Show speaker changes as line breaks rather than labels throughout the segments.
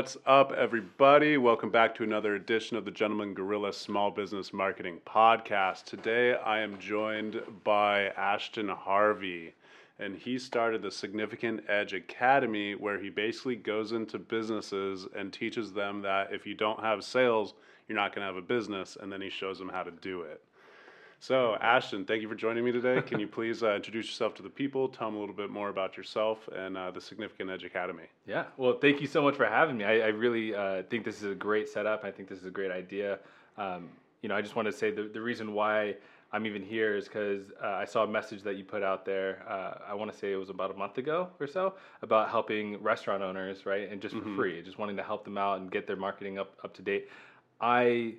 What's up, everybody? Welcome back to another edition of the Gentleman Gorilla Small Business Marketing Podcast. Today I am joined by Ashton Harvey, and he started the Significant Edge Academy where he basically goes into businesses and teaches them that if you don't have sales, you're not going to have a business, and then he shows them how to do it. So, Ashton, thank you for joining me today. Can you please uh, introduce yourself to the people, tell them a little bit more about yourself and uh, the Significant Edge Academy?
Yeah, well, thank you so much for having me. I, I really uh, think this is a great setup. I think this is a great idea. Um, you know, I just want to say the, the reason why I'm even here is because uh, I saw a message that you put out there. Uh, I want to say it was about a month ago or so about helping restaurant owners, right? And just for mm-hmm. free, just wanting to help them out and get their marketing up, up to date. I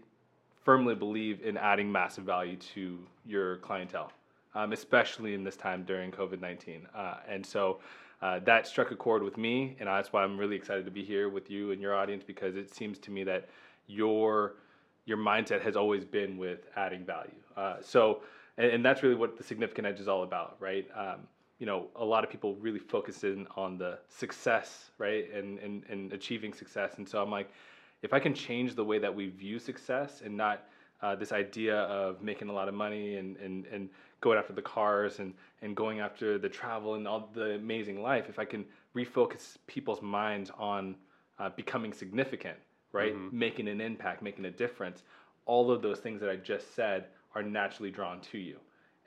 firmly believe in adding massive value to your clientele, um, especially in this time during COVID 19. Uh, and so uh, that struck a chord with me, and that's why I'm really excited to be here with you and your audience because it seems to me that your your mindset has always been with adding value. Uh, so, and, and, that's really what the significant edge is all about, right? Um, you know, a lot of people really focus in on the success, right, and, and and achieving success. And so I'm like, if I can change the way that we view success and not uh, this idea of making a lot of money and, and, and going after the cars and, and going after the travel and all the amazing life, if I can refocus people's minds on uh, becoming significant, right? Mm-hmm. Making an impact, making a difference, all of those things that I just said are naturally drawn to you.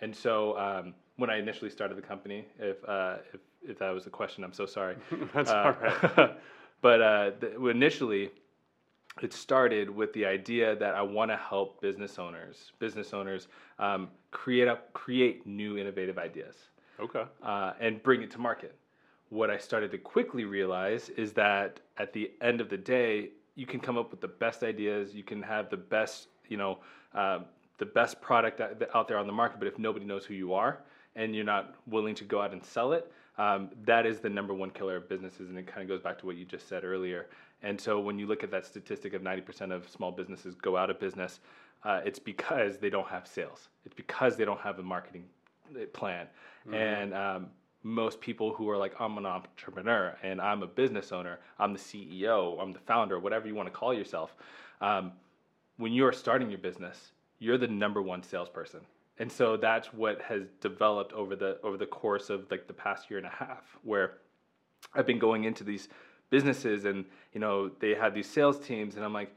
And so um, when I initially started the company, if, uh, if, if that was a question, I'm so sorry.
That's uh, all right.
but uh, the, initially, it started with the idea that I want to help business owners, business owners, um, create up, create new innovative ideas.
Okay.
Uh, and bring it to market. What I started to quickly realize is that at the end of the day, you can come up with the best ideas. You can have the best, you know, uh, the best product out there on the market. But if nobody knows who you are and you're not willing to go out and sell it, um, that is the number one killer of businesses. And it kind of goes back to what you just said earlier. And so when you look at that statistic of 90% of small businesses go out of business, uh, it's because they don't have sales. It's because they don't have a marketing uh, plan. Mm-hmm. And um, most people who are like, I'm an entrepreneur and I'm a business owner, I'm the CEO, I'm the founder, whatever you want to call yourself. Um, when you're starting your business, you're the number one salesperson. And so that's what has developed over the over the course of like the past year and a half, where I've been going into these businesses and you know they have these sales teams and i'm like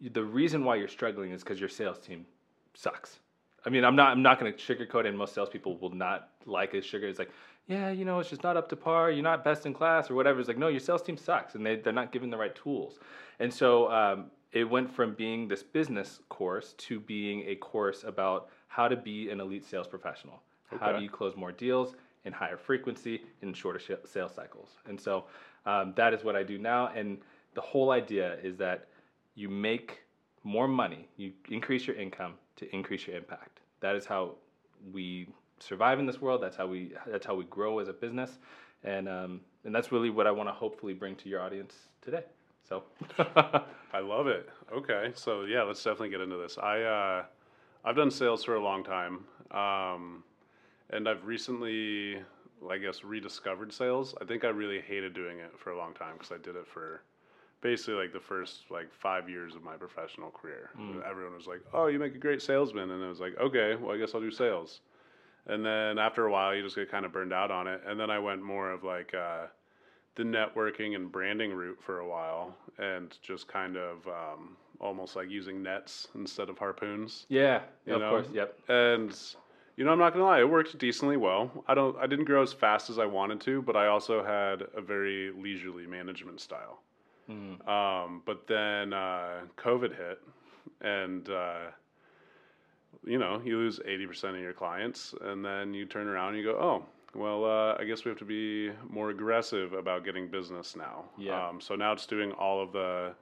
the reason why you're struggling is because your sales team sucks. I mean i'm not i'm not going to sugarcoat it and most salespeople will not like a sugar it's like yeah you know it's just not up to par you're not best in class or whatever it's like no your sales team sucks and they, they're not given the right tools. And so um, it went from being this business course to being a course about how to be an elite sales professional okay. how do you close more deals in higher frequency in shorter sh- sales cycles and so um, that is what I do now. And the whole idea is that you make more money, you increase your income to increase your impact. That is how we survive in this world. That's how we that's how we grow as a business, and um, and that's really what I want to hopefully bring to your audience today. So
I love it. Okay, so yeah, let's definitely get into this. I uh, I've done sales for a long time, um, and I've recently I guess rediscovered sales. I think I really hated doing it for a long time because I did it for basically like the first like five years of my professional career. Mm. Everyone was like, "Oh, you make a great salesman," and I was like, "Okay, well, I guess I'll do sales." And then after a while, you just get kind of burned out on it. And then I went more of like uh, the networking and branding route for a while, and just kind of um, almost like using nets instead of harpoons.
Yeah, yeah of course, yep.
And you know, I'm not gonna lie, it worked decently well. I don't, I didn't grow as fast as I wanted to, but I also had a very leisurely management style. Mm. Um, but then uh, COVID hit, and uh, you know, you lose 80% of your clients, and then you turn around and you go, oh, well, uh, I guess we have to be more aggressive about getting business now.
Yeah.
Um, so now it's doing all of the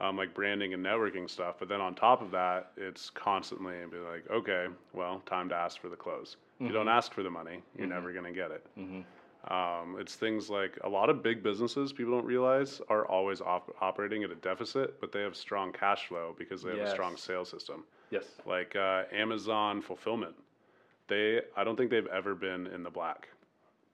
um, like branding and networking stuff. But then on top of that, it's constantly be like, okay, well, time to ask for the close. Mm-hmm. If you don't mm-hmm. ask for the money, you're mm-hmm. never going to get it. Mm-hmm. Um, it's things like a lot of big businesses people don't realize are always op- operating at a deficit, but they have strong cash flow because they have a strong sales system.
Yes.
Like uh, Amazon fulfillment, they I don't think they've ever been in the black,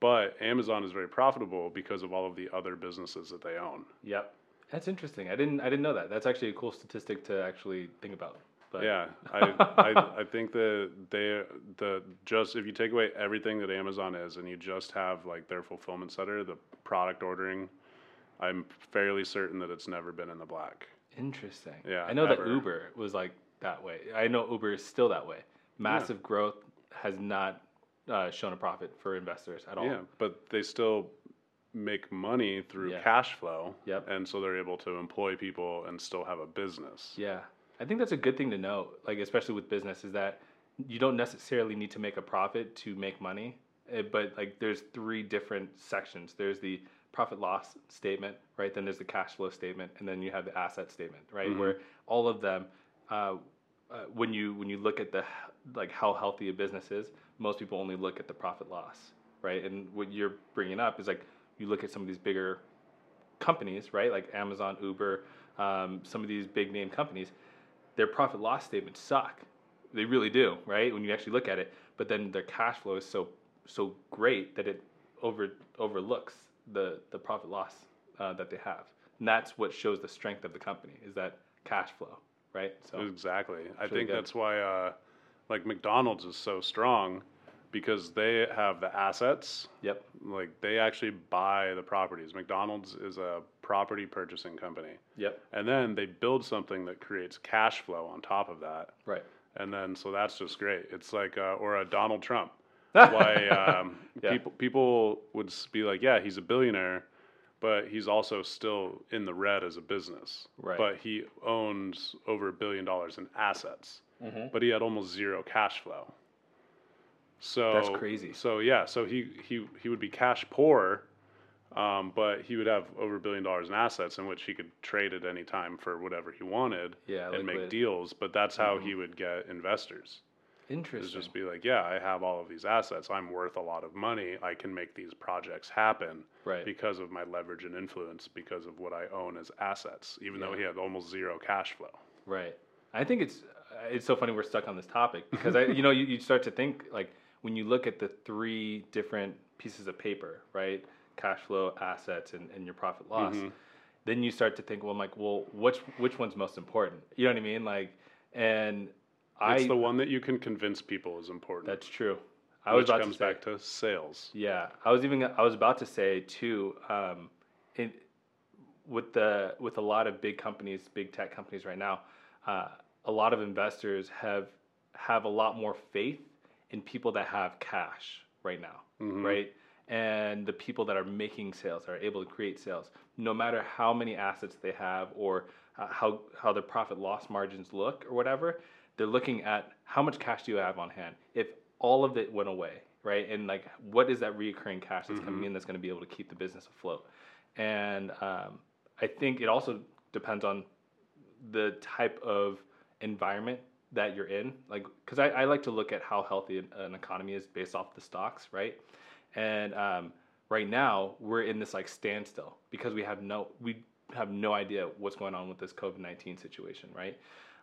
but Amazon is very profitable because of all of the other businesses that they own.
Yep That's interesting. I didn't I didn't know that. That's actually a cool statistic to actually think about. But
Yeah, I, I, I think that they, the, just, if you take away everything that Amazon is and you just have like their fulfillment center, the product ordering, I'm fairly certain that it's never been in the black.
Interesting.
Yeah,
I know that. Uber was like that way. I know Uber is still that way. Massive growth has not uh, shown a profit for investors at all.
Yeah, but they still make money through
Yeah.
cash flow.
Yep.
And so they're able to employ people and still have a business.
Yeah. I think that's a good thing to know, like especially with business, is that you don't necessarily need to make a profit to make money. eh, But like there's three different sections. There's the profit loss statement, right? Then there's the cash flow statement, and then you have the asset statement, right?
Mhm.
Where all of them, uh, uh, when you when you look at the like how healthy a business is, most people only look at the profit loss, right? And what you're bringing up is like you look at some of these bigger companies, right? Like Amazon, Uber, um, some of these big name companies, their profit loss statements suck. They really do, right? When you actually look at it, but then their cash flow is so so great that it over overlooks the the profit loss uh, that they have, and that's what shows the strength of the company is that cash flow, right? So
Exactly. I think
good.
that's why, uh, like McDonald's is so strong because they have the assets.
yep,
Like they actually buy the properties. McDonald's is a property purchasing company.
yep,
And then they build something that creates cash flow on top of that.
right.
And then, so that's just great. It's like, uh, or a Donald Trump. Why um,
Yeah.
people people would be like, yeah, he's a billionaire, but he's also still in the red as a business.
Right.
But he owns over a billion dollars in assets,
mm-hmm.
but he had almost zero cash flow. So
That's crazy.
So yeah, so he he he would be cash poor, um, but he would have over a billion dollars in assets in which he could trade at any time for whatever he wanted
Yeah,
and make deals. But that's how he would get investors. Is
Interesting.
just be like, yeah, I have all of these assets. I'm worth a lot of money. I can make these projects happen
Right.
because of my leverage and influence, because of what I own as assets, even though he had almost zero cash flow.
Right. I think it's uh, it's so funny we're stuck on this topic because I you know you, you start to think like when you look at the three different pieces of paper, right? Cash flow, assets, and, and your profit loss.
Mhm.
Then you start to think, well, I'm like, well, which which one's most important? You know what I mean? Like, and
It's
I
the one that you can convince people is important.
that's true. I was
which
about
comes
to say,
back to sales.
Yeah, I was even I was about to say too. Um, in, with the with a lot of big companies, big tech companies right now, uh, a lot of investors have have a lot more faith in people that have cash right now,
Mhm.
right? And the people that are making sales are able to create sales, no matter how many assets they have or uh, how how their profit loss margins look or whatever. They're looking at how much cash do you have on hand. If all of it went away, right? And like, what is that recurring cash that's coming in that's going to be able to keep the business afloat? And um, I think it also depends on the type of environment that you're in. Like, because I, I like to look at how healthy an, an economy is based off the stocks, right? And um, right now we're in this like standstill because we have no we have no idea what's going on with this COVID nineteen situation, right?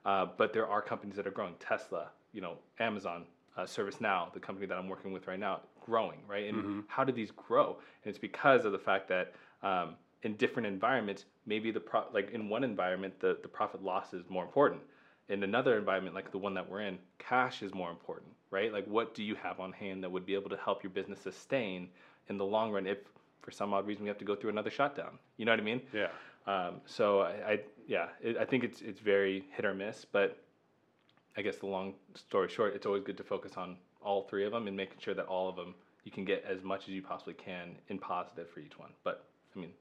Uh, but there are companies that are growing. Tesla, you know, Amazon, uh, ServiceNow, the company that I'm working with right now, growing, right? And how do these grow? And it's because of the fact that um, in different environments, maybe the pro- like in one environment, the, the profit loss is more important. In another environment, like the one that we're in, cash is more important, right? Like, what do you have on hand that would be able to help your business sustain in the long run if, for some odd reason, we have to go through another shutdown? You know what I mean?
Yeah.
Um, so I, I yeah, it, I think it's it's very hit or miss. But I guess the long story short, it's always good to focus on all three of them and making sure that all of them you can get as much as you possibly can in positive for each one. But I mean,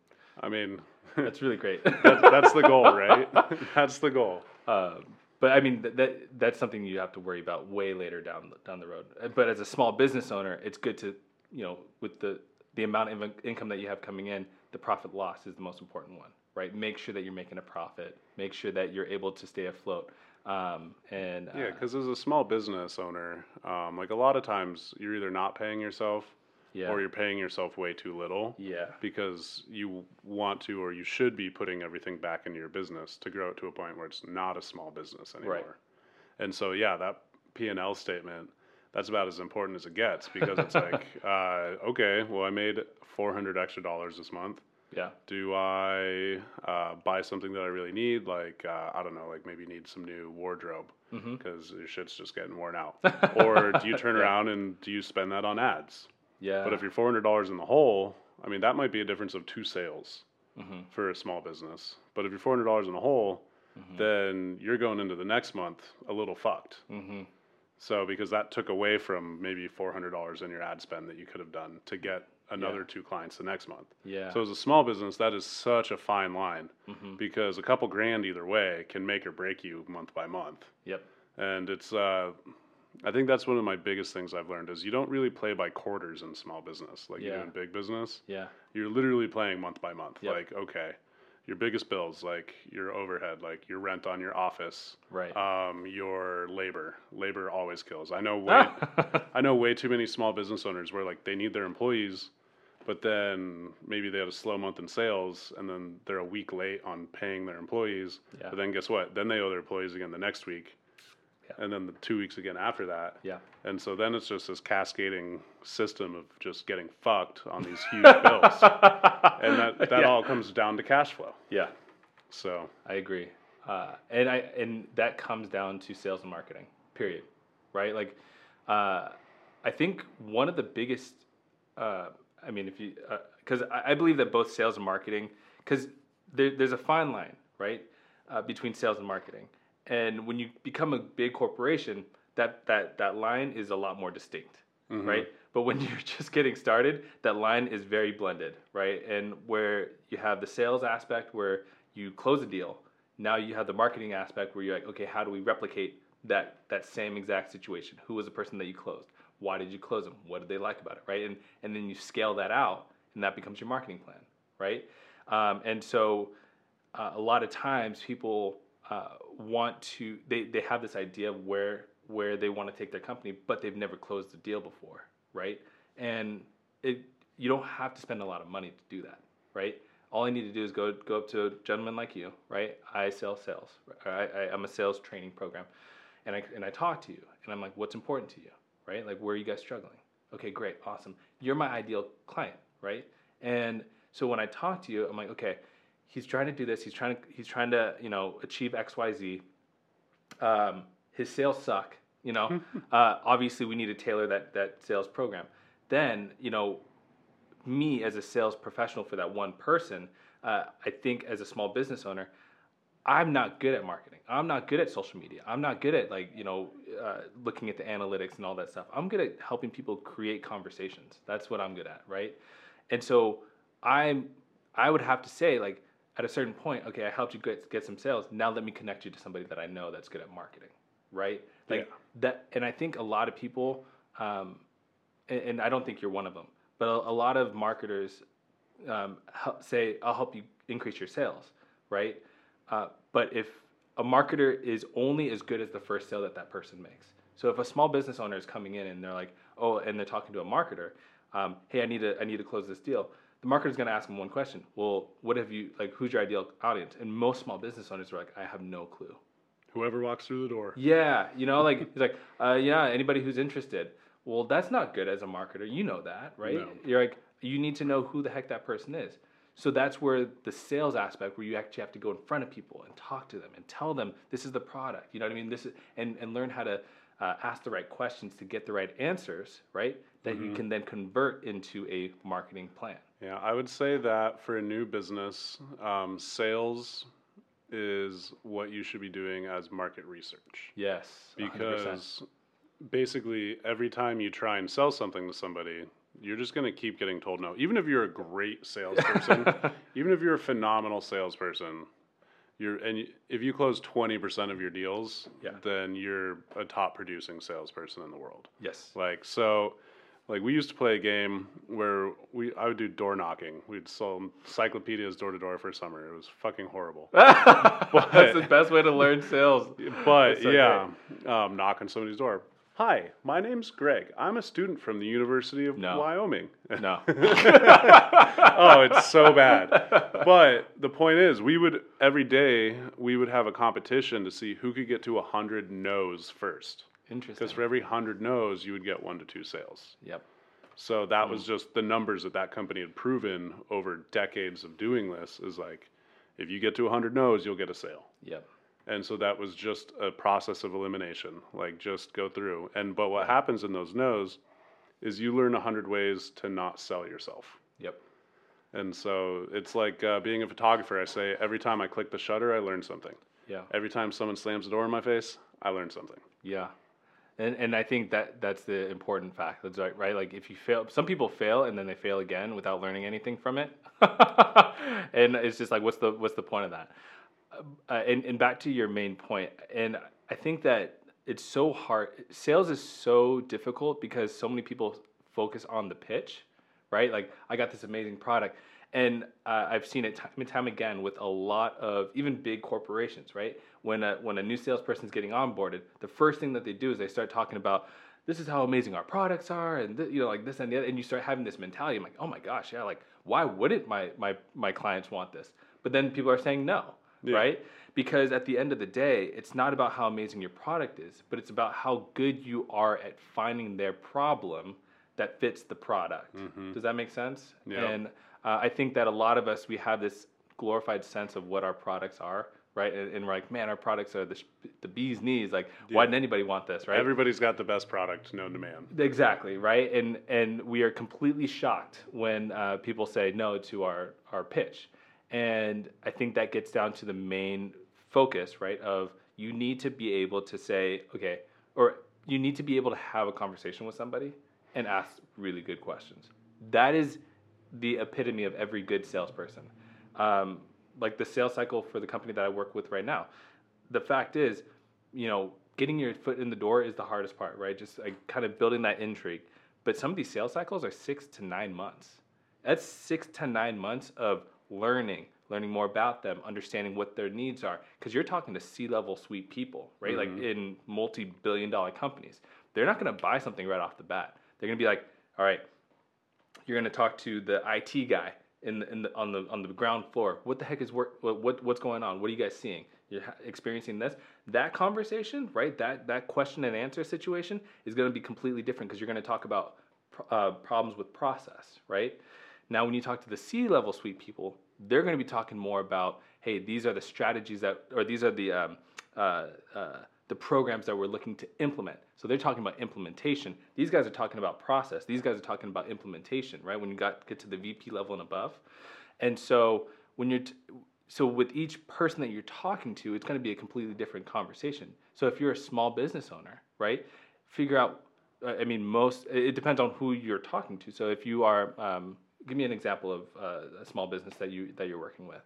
I mean,
that's really great.
that's, that's the goal, right? that's the goal.
Uh, but I mean that, that that's something you have to worry about way later down the- down the road. Uh, But as a small business owner, it's good to you know with the the amount of income that you have coming in, the profit loss is the most important one, right? Make sure that you're making a profit. Make sure that you're able to stay afloat. Um, and uh,
Yeah, because as a small business owner, um, like a lot of times you're either not paying yourself
yeah,
or you're paying yourself way too little
yeah,
because you want to or you should be putting everything back into your business to grow it to a point where it's not a small business anymore.
Right.
And so, yeah, that P and L statement that's about as important as it gets because it's like, uh, okay, well, I made four hundred extra dollars this month.
Yeah.
Do I uh, buy something that I really need? Like, uh, I don't know, like maybe need some new wardrobe
Mm-hmm.
because your shit's just getting worn out. or do you turn
Yeah.
around and do you spend that on ads?
Yeah.
But if you're $400 in the hole, I mean, that might be a difference of two sales
mm-hmm.
for a small business. But if you're $400 in the hole,
Mm-hmm.
then you're going into the next month a little fucked.
Mm-hmm.
So because that took away from maybe four hundred dollars in your ad spend that you could have done to get another
Yeah.
two clients the next month.
Yeah.
So as a small business, that is such a fine line
mm-hmm.
because a couple grand either way can make or break you month by month.
Yep.
And it's uh, I think that's one of my biggest things I've learned is you don't really play by quarters in small business like you
Yeah.
do in big business.
Yeah.
You're literally playing month by month.
Yep.
Like okay, your biggest bills like your overhead, like your rent on your office,
Right.
um, your labor. Labor always kills. I know way, I know way too many small business owners where like they need their employees, but then maybe they had a slow month in sales and then they're a week late on paying their employees.
Yeah.
But then guess what? Then they owe their employees again the next week.
Yeah.
And then the two weeks again after that.
yeah.
And so then it's just this cascading system of just getting fucked on these huge bills. And that, that
Yeah.
all comes down to cash flow.
Yeah.
So
I agree, uh, and I and that comes down to sales and marketing. Period. Right. Like, uh, I think one of the biggest. Uh, I mean, if you because I, I believe that both sales and marketing because there, there's a fine line right uh, between sales and marketing, and when you become a big corporation, that that that line is a lot more distinct
mhm.
right? But when you're just getting started, that line is very blended, right? And where you have the sales aspect where you close a deal, now you have the marketing aspect where you're like, okay, how do we replicate that that same exact situation? Who was the person that you closed? Why did you close them? What did they like about it, right? And and then you scale that out, and that becomes your marketing plan, right? Um, and so uh, a lot of times people uh, want to they, they have this idea of where where they want to take their company, but they've never closed a deal before, right? And it you don't have to spend a lot of money to do that, right? All I need to do is go go up to a gentleman like you, right? I sell sales. I, I, I'm a sales training program, and I and I talk to you, and I'm like, what's important to you, right? Like, where are you guys struggling? Okay, great, awesome. You're my ideal client, right? And so when I talk to you, I'm like, okay, he's trying to do this. He's trying to he's trying to you know achieve X Y Z. Um, his sales suck. You know, uh, obviously we need to tailor that that sales program. Then you know, me as a sales professional for that one person, uh, I think as a small business owner, I'm not good at marketing. I'm not good at social media. I'm not good at like you know uh, looking at the analytics and all that stuff. I'm good at helping people create conversations. That's what I'm good at, right? And so I'm I would have to say like at a certain point, okay, I helped you get get some sales. Now let me connect you to somebody that I know that's good at marketing, right? Like
Yeah.
that, and I think a lot of people, um, and, and I don't think you're one of them, but a, a lot of marketers um, say, "I'll help you increase your sales," right? Uh, but if a marketer is only as good as the first sale that that person makes, so if a small business owner is coming in and they're like, "Oh," and they're talking to a marketer, um, "Hey, I need to I need to close this deal." The marketer's going to ask them one question. Well, what have you like? Who's your ideal audience? And most small business owners are like, "I have no clue."
whoever walks through the door.
Yeah, you know, like he's like, uh, yeah, anybody who's interested. Well, that's not good as a marketer. You know that, right?
No.
You're like, you need to know who the heck that person is. So that's where the sales aspect, where you actually have to go in front of people and talk to them and tell them this is the product. You know what I mean? This is and and learn how to uh, ask the right questions to get the right answers, right? That you can then convert into a marketing plan.
Yeah, I would say that for a new business, um, sales is what you should be doing as market research.
Yes, 100%.
Because basically, every time you try and sell something to somebody, you're just going to keep getting told no. Even if you're a great salesperson, even if you're a phenomenal salesperson, you're and if you close 20% of your deals,
Yeah.
then you're a top producing salesperson in the world.
yes,
Like so, like we used to play a game where we I would do door knocking. We'd sell encyclopedias door to door for summer. It was fucking horrible.
that's the best way to learn sales.
But
so
yeah, um, knock on somebody's door. Hi, my name's Greg. I'm a student from the University of
No.
Wyoming.
No.
oh, it's so bad. But the point is, we would every day we would have a competition to see who could get to hundred no's first.
Interesting.
Because for every hundred no's, you would get one to two sales.
Yep.
So that was just the numbers that that company had proven over decades of doing this is like, if you get to 100 no's, you'll get a sale.
Yep.
And so that was just a process of elimination, like just go through. And but what happens in those no's is you learn 100 ways to not sell yourself.
Yep.
And so it's like uh, being a photographer. I say every time I click the shutter, I learn something.
Yeah.
Every time someone slams the door in my face, I learn something.
Yeah. And and I think that that's the important fact. That's right, right? Like if you fail, some people fail and then they fail again without learning anything from it. and it's just like, what's the what's the point of that? Uh, and and back to your main point, and I think that it's so hard. Sales is so difficult because so many people focus on the pitch, right? Like I got this amazing product, and uh, I've seen it time and time again with a lot of even big corporations, right? When a, when a new salesperson is getting onboarded, the first thing that they do is they start talking about this is how amazing our products are, and th- you know like this and the other, and you start having this mentality. I'm like, oh my gosh, yeah, like why wouldn't my my my clients want this? But then people are saying no,
Yeah.
right? Because at the end of the day, it's not about how amazing your product is, but it's about how good you are at finding their problem that fits the product. Does that make sense?
Yeah.
And uh, I think that a lot of us we have this glorified sense of what our products are, right? And, and we're like, man, our products are the, sh- the bee's knees. Like, why didn't anybody want this, right?
Everybody's got the best product known to man.
Exactly right, and and we are completely shocked when uh, people say no to our our pitch, and I think that gets down to the main focus, right? Of you need to be able to say okay, or you need to be able to have a conversation with somebody and ask really good questions. That is the epitome of every good salesperson. Um, like the sales cycle for the company that I work with right now. The fact is, you know, getting your foot in the door is the hardest part, right? Just like kind of building that intrigue. But some of these sales cycles are six to nine months. That's six to nine months of learning, learning more about them, understanding what their needs are. Because you're talking to C-level suite people, right? Like mm-hmm. in multi-billion-dollar companies, they're not going to buy something right off the bat. They're going to be like, all right, you're going to talk to the IT guy in the, in the, on the on the ground floor. What the heck is work? What, what what's going on? What are you guys seeing? You're experiencing this. That conversation, right? That that question and answer situation is going to be completely different because you're going to talk about uh, problems with process, right? Now, when you talk to the C level suite people, they're going to be talking more about, hey, these are the strategies that, or these are the um, uh, uh, the programs that we're looking to implement. So they're talking about implementation. These guys are talking about process. These guys are talking about implementation, right? When you got get to the VP level and above, and so when you're t- so with each person that you're talking to, it's going to be a completely different conversation. So if you're a small business owner, right, figure out. uh, I mean, most it depends on who you're talking to. So if you are, um, give me an example of uh, a small business that you that you're working with.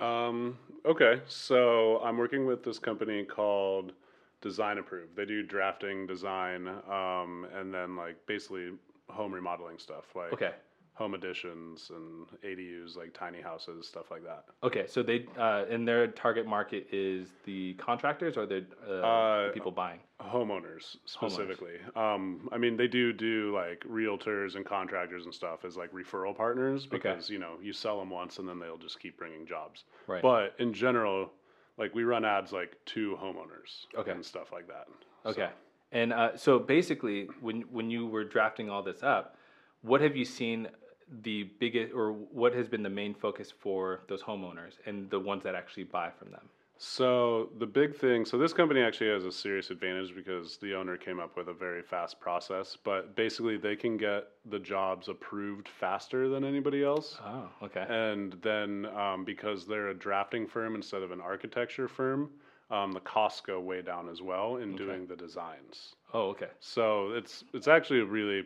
Um, okay, so I'm working with this company called Design Approved. They do drafting, design, um, and then like basically home remodeling stuff, like
Okay.
home additions and ADUs, like tiny houses, stuff like that.
Okay, so they uh, and their target market is the contractors or the, uh,
Uh,
the people buying.
Homeowners specifically. Um, I mean, they do do like realtors and contractors and stuff as like referral partners because you know you sell them once and then they'll just keep bringing jobs.
Right.
But in general, like we run ads like to homeowners
Okay.
and stuff like that.
Okay, and uh, so basically, when when you were drafting all this up, what have you seen the biggest, or what has been the main focus for those homeowners and the ones that actually buy from them?
So the big thing, so this company actually has a serious advantage because the owner came up with a very fast process, but basically they can get the jobs approved faster than anybody else.
Oh, okay.
And then um, because they're a drafting firm instead of an architecture firm, um, the costs go way down as well in doing the designs.
Oh, okay.
So it's it's actually a really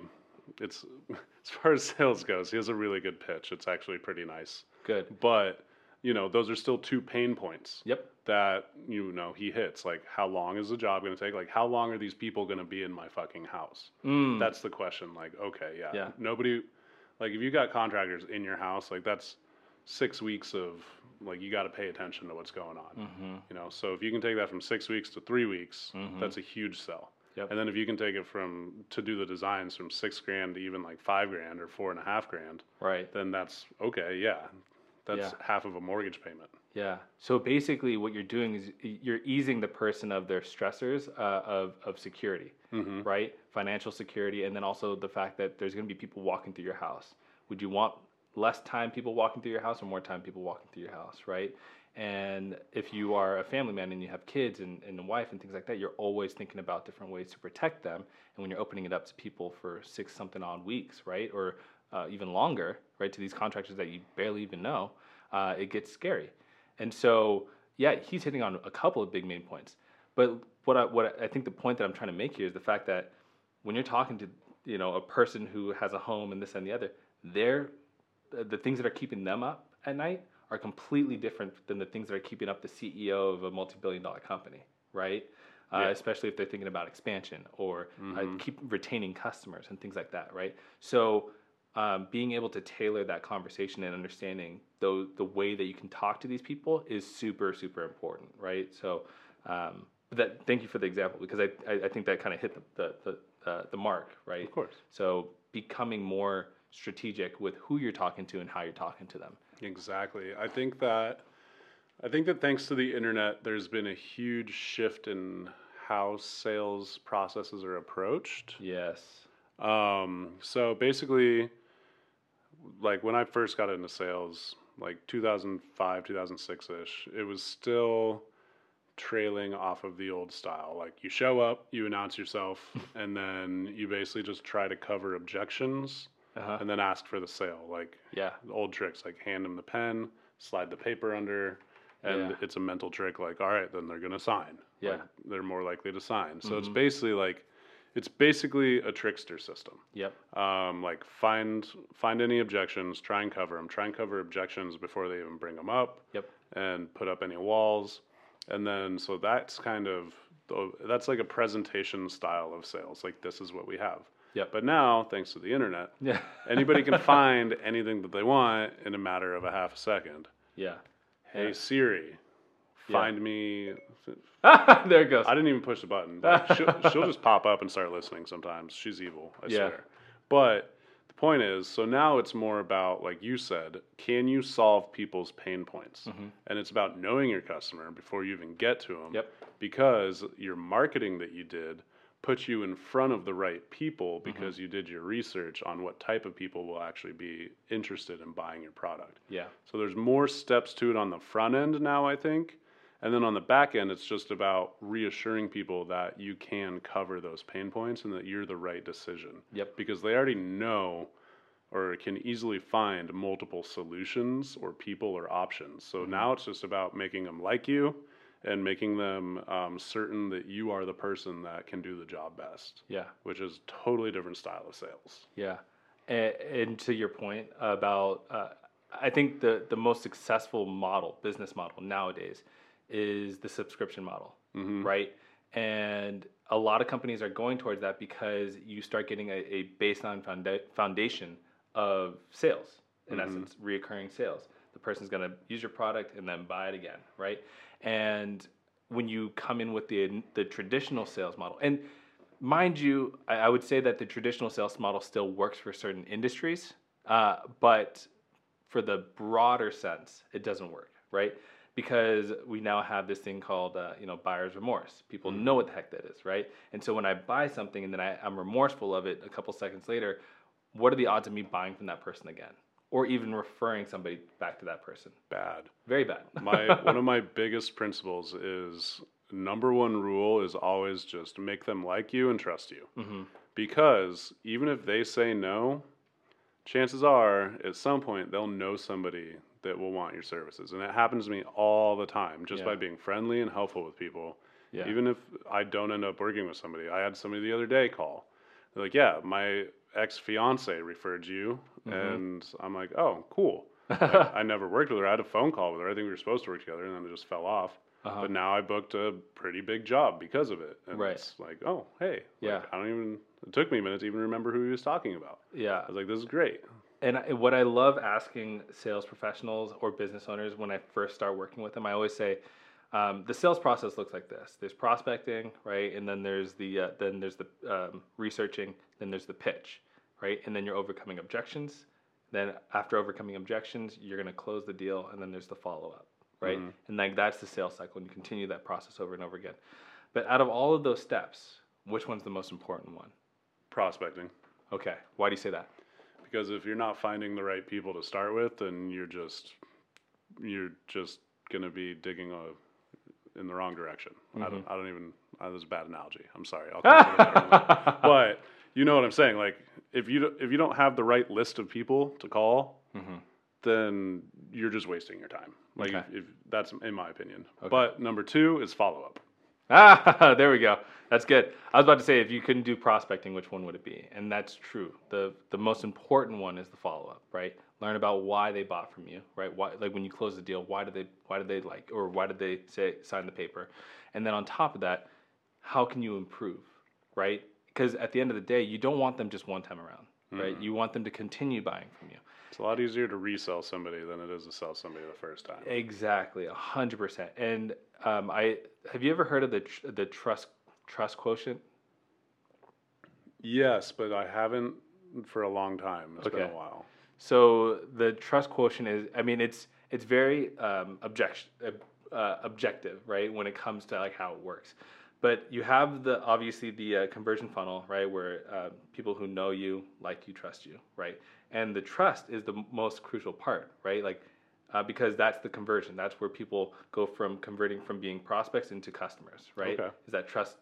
it's as far as sales goes, he has a really good pitch. It's actually pretty nice.
Good.
But you know, those are still two pain points
Yep.
that you know he hits. Like, how long is the job going to take? Like, how long are these people going to be in my fucking house?
Mm.
That's the question. Like, okay, yeah,
Yeah.
nobody. Like, if you got contractors in your house, like that's six weeks of like you got to pay attention to what's going on.
Mm-hmm.
You know, so if you can take that from six weeks to three weeks, that's a huge sell.
Yep.
And then if you can take it from to do the designs from six grand to even like five grand or four and a half grand,
Right.
then that's okay. Yeah, that's
Yeah.
half of a mortgage payment.
Yeah. So basically, what you're doing is you're easing the person of their stressors uh, of of security,
Mm-hmm.
right? Financial security, and then also the fact that there's going to be people walking through your house. Would you want less time people walking through your house or more time people walking through your house, right? And if you are a family man and you have kids and, and a wife and things like that, you're always thinking about different ways to protect them. And when you're opening it up to people for six something odd weeks, right, or uh, even longer, right, to these contractors that you barely even know, uh, it gets scary. And so, yeah, he's hitting on a couple of big main points. But what I, what I think the point that I'm trying to make here is the fact that when you're talking to you know a person who has a home and this and the other, they're the things that are keeping them up at night are completely different than the things that are keeping up the CEO of a multi-billion dollar company, right? Uh, especially if they're thinking about expansion or uh, keep retaining customers and things like that, right? So um, being able to tailor that conversation and understanding the the way that you can talk to these people is super super important, right? So um, that thank you for the example because I I, I think that kind of hit the the the, uh, the mark, right?
Of course.
So becoming more strategic with who you're talking to and how you're talking to them.
Exactly. I think that I think that thanks to the internet, there's been a huge shift in how sales processes are approached.
Yes.
Um, so basically, like when I first got into sales, like 2005, 2006 ish, it was still trailing off of the old style. Like you show up, you announce yourself, and then you basically just try to cover objections
Uh-huh.
and then ask for the sale. Like
Yeah.
the old tricks, like hand them the pen, slide the paper under, and
Yeah.
it's a mental trick. Like, all right, then they're gonna sign.
Yeah. Mm-hmm.
Like, they're more likely to sign. So it's basically like, it's basically a trickster system.
Yep.
Um, like find find any objections, try and cover them, try and cover objections before they even bring them up,
Yep.
and put up any walls, and then so that's kind of that's like a presentation style of sales. Like this is what we have.
Yep.
But now, thanks to the internet,
Yeah.
anybody can find anything that they want in a matter of a half a second.
yeah.
Hey Siri,
Yeah.
Find me.
there it goes.
I didn't even push the button. Like, she'll, she'll just pop up and start listening sometimes. She's evil, I
Yeah.
swear. But the point is, so now it's more about, like you said, can you solve people's pain points? Mm-hmm. And it's about knowing your customer before you even get to them.
Yep.
Because your marketing that you did put you in front of the right people mm-hmm. because you did your research on what type of people will actually be interested in buying your product.
yeah.
So there's more steps to it on the front end now, I think. And then on the back end, it's just about reassuring people that you can cover those pain points and that you're the right decision.
Yep.
Because they already know or can easily find multiple solutions or people or options. So now it's just about making them like you and making them um, certain that you are the person that can do the job best,
Yeah.
which is totally different style of sales.
Yeah, and, and to your point about, uh, I think the the most successful model, business model nowadays, is the subscription model, right? And a lot of companies are going towards that because you start getting a, a baseline founda- foundation of sales, in essence, reoccurring sales. The person's going to use your product and then buy it again, right? And when you come in with the the traditional sales model, and mind you, I, I would say that the traditional sales model still works for certain industries, uh, but for the broader sense, it doesn't work, right? Because we now have this thing called, uh, you know, buyer's remorse. People know what the heck that is, right? And so when I buy something and then I, I'm remorseful of it a couple seconds later, what are the odds of me buying from that person again, or even referring somebody back to that person?
Bad.
Very bad.
my one of my biggest principles is number one rule is always just make them like you and trust you.
hmm
Because even if they say no, chances are at some point they'll know somebody that will want your services. And it happens to me all the time just
Yeah.
by being friendly and helpful with people.
Yeah.
Even if I don't end up working with somebody. I had somebody the other day call. They're like, "Yeah, my ex fiance referred you,"
Mm-hmm.
and I'm like, "Oh, cool." Like, I never worked with her. I had a phone call with her. I think we were supposed to work together, and then it just fell off.
Uh-huh.
But now I booked a pretty big job because of it. And
Right.
it's like, oh, hey. Like,
Yeah.
I don't even, it took me a minute to even remember who he was talking about.
Yeah.
I was like, this is great.
And I, what I love asking sales professionals or business owners when I first start working with them, I always say, um, the sales process looks like this: there's prospecting, right, and then there's the uh, then there's the um, researching, then there's the pitch, right, and then you're overcoming objections. Then after overcoming objections, you're going to close the deal, and then there's the follow up, right? And like that's the sales cycle, and you continue that process over and over again. But out of all of those steps, which one's the most important one?
Prospecting.
Okay, why do you say that?
Because if you're not finding the right people to start with, then you're just you're just gonna be digging a, in the wrong direction. I don't I don't even uh, that was a bad analogy. I'm sorry. I'll come up with a better one. But you know what I'm saying. Like if you don't- if you don't have the right list of people to call, then you're just wasting your time. Like
Okay.
if, if that's in my opinion. But number two is follow up.
Ah, there we go. That's good. I was about to say if you couldn't do prospecting, which one would it be? And that's true. the The most important one is the follow up, right? Learn about why they bought from you, right? Why, like when you close the deal, why did they, why did they like, or why did they say sign the paper? And then on top of that, how can you improve, right? Because at the end of the day, you don't want them just one time around, right? You want them to continue buying from you.
It's a lot easier to resell somebody than it is to sell somebody the first time.
Exactly, a hundred percent. And um, I have you ever heard of the tr- the trust trust quotient?
Yes, but I haven't for a long time. It's been
Okay.
a while.
So the trust quotient is, I mean, it's it's very um, object, uh, objective, right? When it comes to like how it works. But you have the obviously the uh, conversion funnel, right, where uh, people who know you, like you, trust you, right? And the trust is the most crucial part, right? Like uh, because that's the conversion. That's where people go from converting from being prospects into customers, right?
Okay.
Is that trust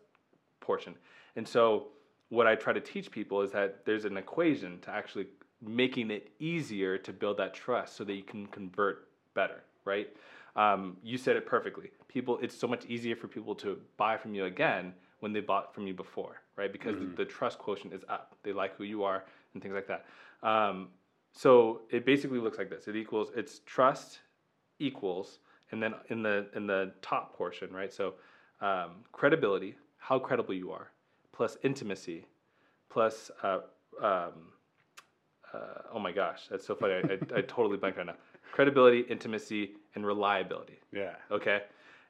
portion. And so what I try to teach people is that there's an equation to actually making it easier to build that trust so that you can convert better, right? Um, you said it perfectly. People, it's so much easier for people to buy from you again when they bought from you before, right? Because the, the trust quotient is up. They like who you are and things like that. Um, so it basically looks like this. It equals it's trust equals, and then in the in the top portion, right? So um, credibility, how credible you are, plus intimacy, plus uh, um, uh, oh my gosh, that's so funny. I, I, I totally blanked right now. Credibility, intimacy, and reliability.
Yeah.
Okay.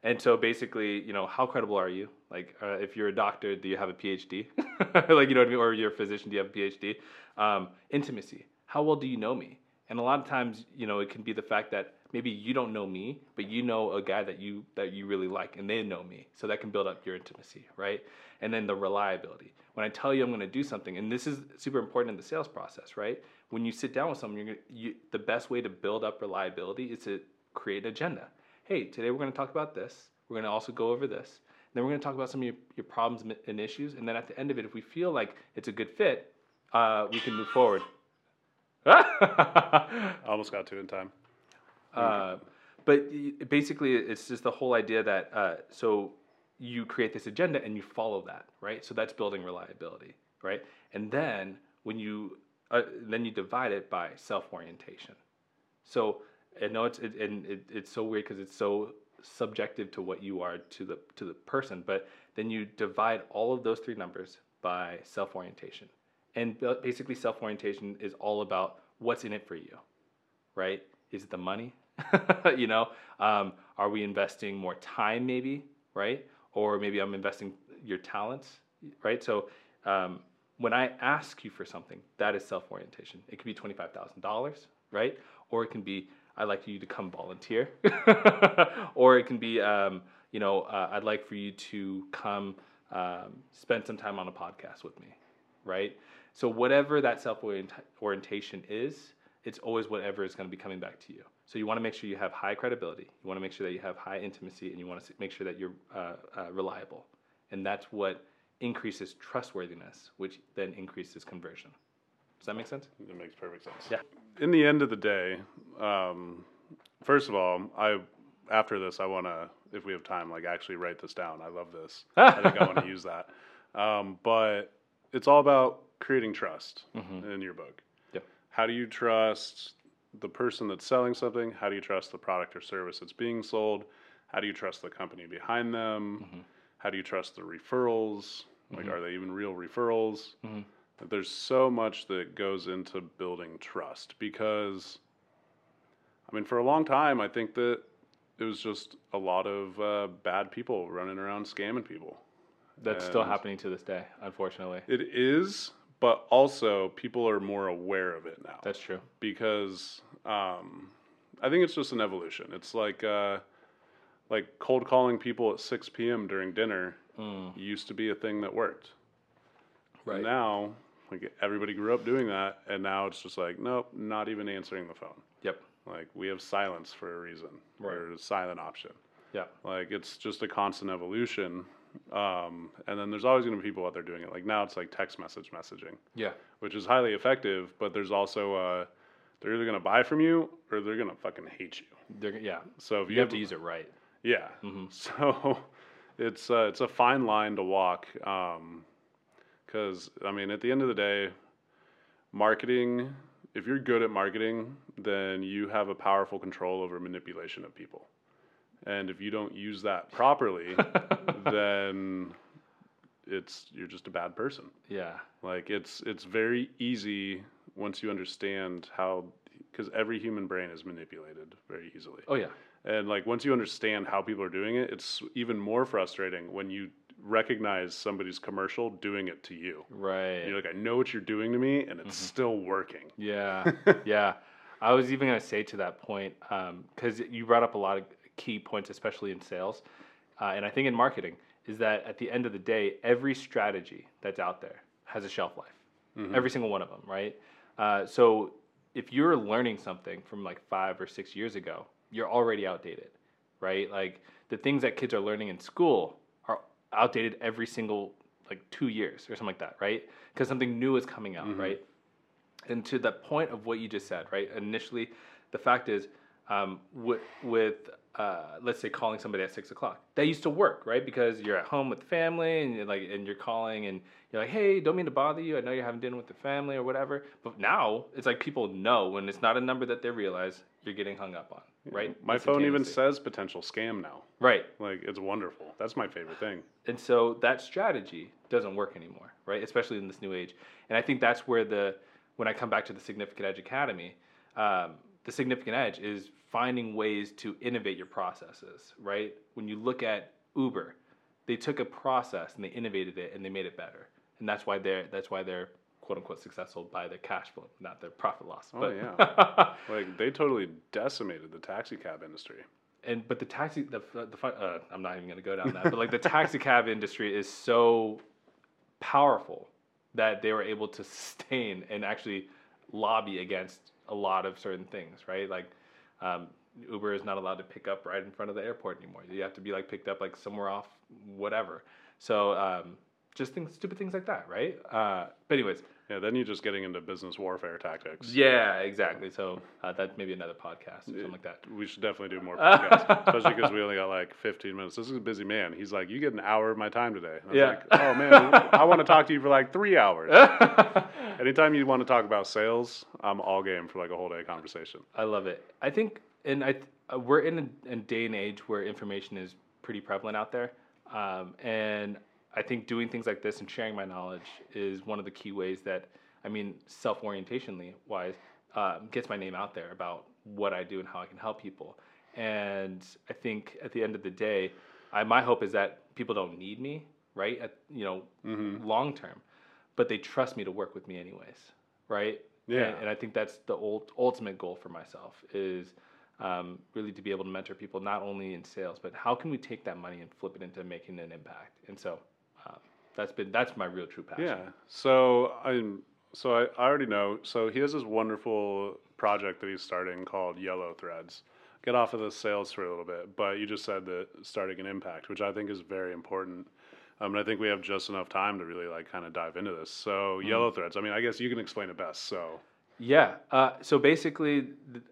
And so basically, you know, how credible are you? Like, uh, if you're a doctor, do you have a PhD? like, you know what I mean? Or you're a physician, do you have a PhD? Um, intimacy. How well do you know me? And a lot of times, you know, it can be the fact that maybe you don't know me, but you know a guy that you that you really like, and they know me. So that can build up your intimacy, right? And then the reliability. When I tell you I'm going to do something, and this is super important in the sales process, right? When you sit down with someone, you're gonna, you, the best way to build up reliability is to create an agenda hey, today we're going to talk about this. We're going to also go over this. And then we're going to talk about some of your, your problems and issues. And then at the end of it, if we feel like it's a good fit, uh, we can move forward.
Almost got to in time.
uh, but basically, it's just the whole idea that uh, so you create this agenda and you follow that, right? So that's building reliability, right? And then when you uh, then you divide it by self orientation. So I know it's it, and it, it's so weird because it's so subjective to what you are to the to the person, but then you divide all of those three numbers by self orientation, and basically self orientation is all about what's in it for you, right? Is it the money? you know, um, are we investing more time maybe, right? Or maybe I'm investing your talents, right? So um, when I ask you for something, that is self orientation. It could be twenty five thousand dollars, right? Or it can be I'd like you to come volunteer, or it can be um, you know uh, I'd like for you to come um, spend some time on a podcast with me, right? So whatever that self orientation is, it's always whatever is going to be coming back to you. So you want to make sure you have high credibility. You want to make sure that you have high intimacy, and you want to make sure that you're uh, uh, reliable. And that's what increases trustworthiness, which then increases conversion. Does that make sense?
It makes perfect sense.
Yeah.
In the end of the day, um, first of all, I after this, I want to, if we have time, like actually write this down. I love this. I think I want to use that. Um, but it's all about creating trust in your book.
Yep.
How do you trust the person that's selling something? How do you trust the product or service that's being sold? How do you trust the company behind them? How do you trust the referrals? Like, are they even real referrals? There's so much that goes into building trust because, I mean, for a long time, I think that it was just a lot of uh, bad people running around scamming people.
That's still happening to this day, unfortunately.
It is, but also people are more aware of it now
That's true.
because um, I think it's just an evolution. It's like uh, like cold calling people at 6 p.m. during dinner
Mm.
used to be a thing that worked.
Right.
Now, like everybody grew up doing that, and now it's just like, nope, not even answering the phone.
Yep.
Like we have silence for a reason,
Right.
or a silent option.
Yeah.
Like it's just a constant evolution. Um, and then there's always going to be people out there doing it. Like now it's like text message messaging,
Yeah.
which is highly effective, but there's also uh, they're either going to buy from you or they're going to fucking hate you.
They're, yeah.
So if you,
You have to use it right.
yeah.
Mhm.
So it's uh, it's a fine line to walk. Because I mean, at the end of the day, marketing. If you're good at marketing, then you have a powerful control over manipulation of people. And if you don't use that properly, then it's you're just a bad person.
Yeah.
Like it's it's very easy once you understand how because every human brain is manipulated very easily.
Oh yeah.
And like once you understand how people are doing it, it's even more frustrating when you recognize somebody's commercial doing it to you.
Right.
You're like, I know what you're doing to me, and it's still working.
Yeah, yeah. I was even going to say to that point because you brought up a lot of key points, especially in sales, uh, and I think in marketing is that at the end of the day, every strategy that's out there has a shelf life. Every single one of them, right? Uh, so if you're learning something from like five or six years ago, you're already outdated, right? Like the things that kids are learning in school outdated every single like two years or something like that, right? Because something new is coming out, right? and to the point of what you just said, right? Initially, the fact is, um, with, with uh, let's say calling somebody at six o'clock, that used to work, right? Because you're at home with family, and you're like, and you're calling, and you're like, hey, don't mean to bother you. I know you're having dinner with the family or whatever. But now it's like people know when it's not a number that they realize you're getting hung up on, right?
My phone even says potential scam now.
right.
Like it's wonderful. That's my favorite thing.
And so that strategy doesn't work anymore, right? Especially in this new age. And I think that's where the, when I come back to the Significant Edge Academy, um, the significant edge is finding ways to innovate your processes, right? When you look at Uber, they took a process and they innovated it and they made it better. And that's why they're, that's why they're quote unquote successful by their cash flow, not their profit loss.
Oh,
but,
yeah. Like they totally decimated the taxi cab industry.
and but the taxi the the uh, I'm not even gonna go down that, but like the taxi cab industry is so powerful that they were able to sustain and actually lobby against a lot of certain things, right? Like um, Uber is not allowed to pick up right in front of the airport anymore. You have to be like picked up like somewhere off, whatever. So um, just things, stupid things like that, right? Uh, but anyways,
Yeah, then you're just getting into business warfare tactics.
yeah, exactly. So uh, that's maybe another podcast or something like that.
We should definitely do more podcasts, especially because we only got like 15 minutes. This is a busy man. He's like, you get an hour of my time today. And I was
Yeah.
like, oh man, I want to talk to you for like three hours. Anytime you want to talk about sales, I'm all game for like a whole day conversation.
I love it. I think, and I, th- uh, we're in a, a day and age where information is pretty prevalent out there, um, and I think doing things like this and sharing my knowledge is one of the key ways that, I mean, self orientationally wise, um, gets my name out there about what I do and how I can help people. And I think at the end of the day, I, my hope is that people don't need me, right? At, you know, long term, but they trust me to work with me anyways, right?
Yeah.
And, and I think that's the ult- ultimate goal for myself is um, really to be able to mentor people not only in sales, but how can we take that money and flip it into making an impact? And so that's been that's my real true passion.
Yeah. So I'm. So I, I already know. So he has this wonderful project that he's starting called Yellow Threads. Get off of the sales for a little bit, but you just said that starting an impact, which I think is very important. Um, and I think we have just enough time to really like kind of dive into this. So Yellow Threads. I mean, I guess you can explain it best. So
Yeah. Uh, so basically,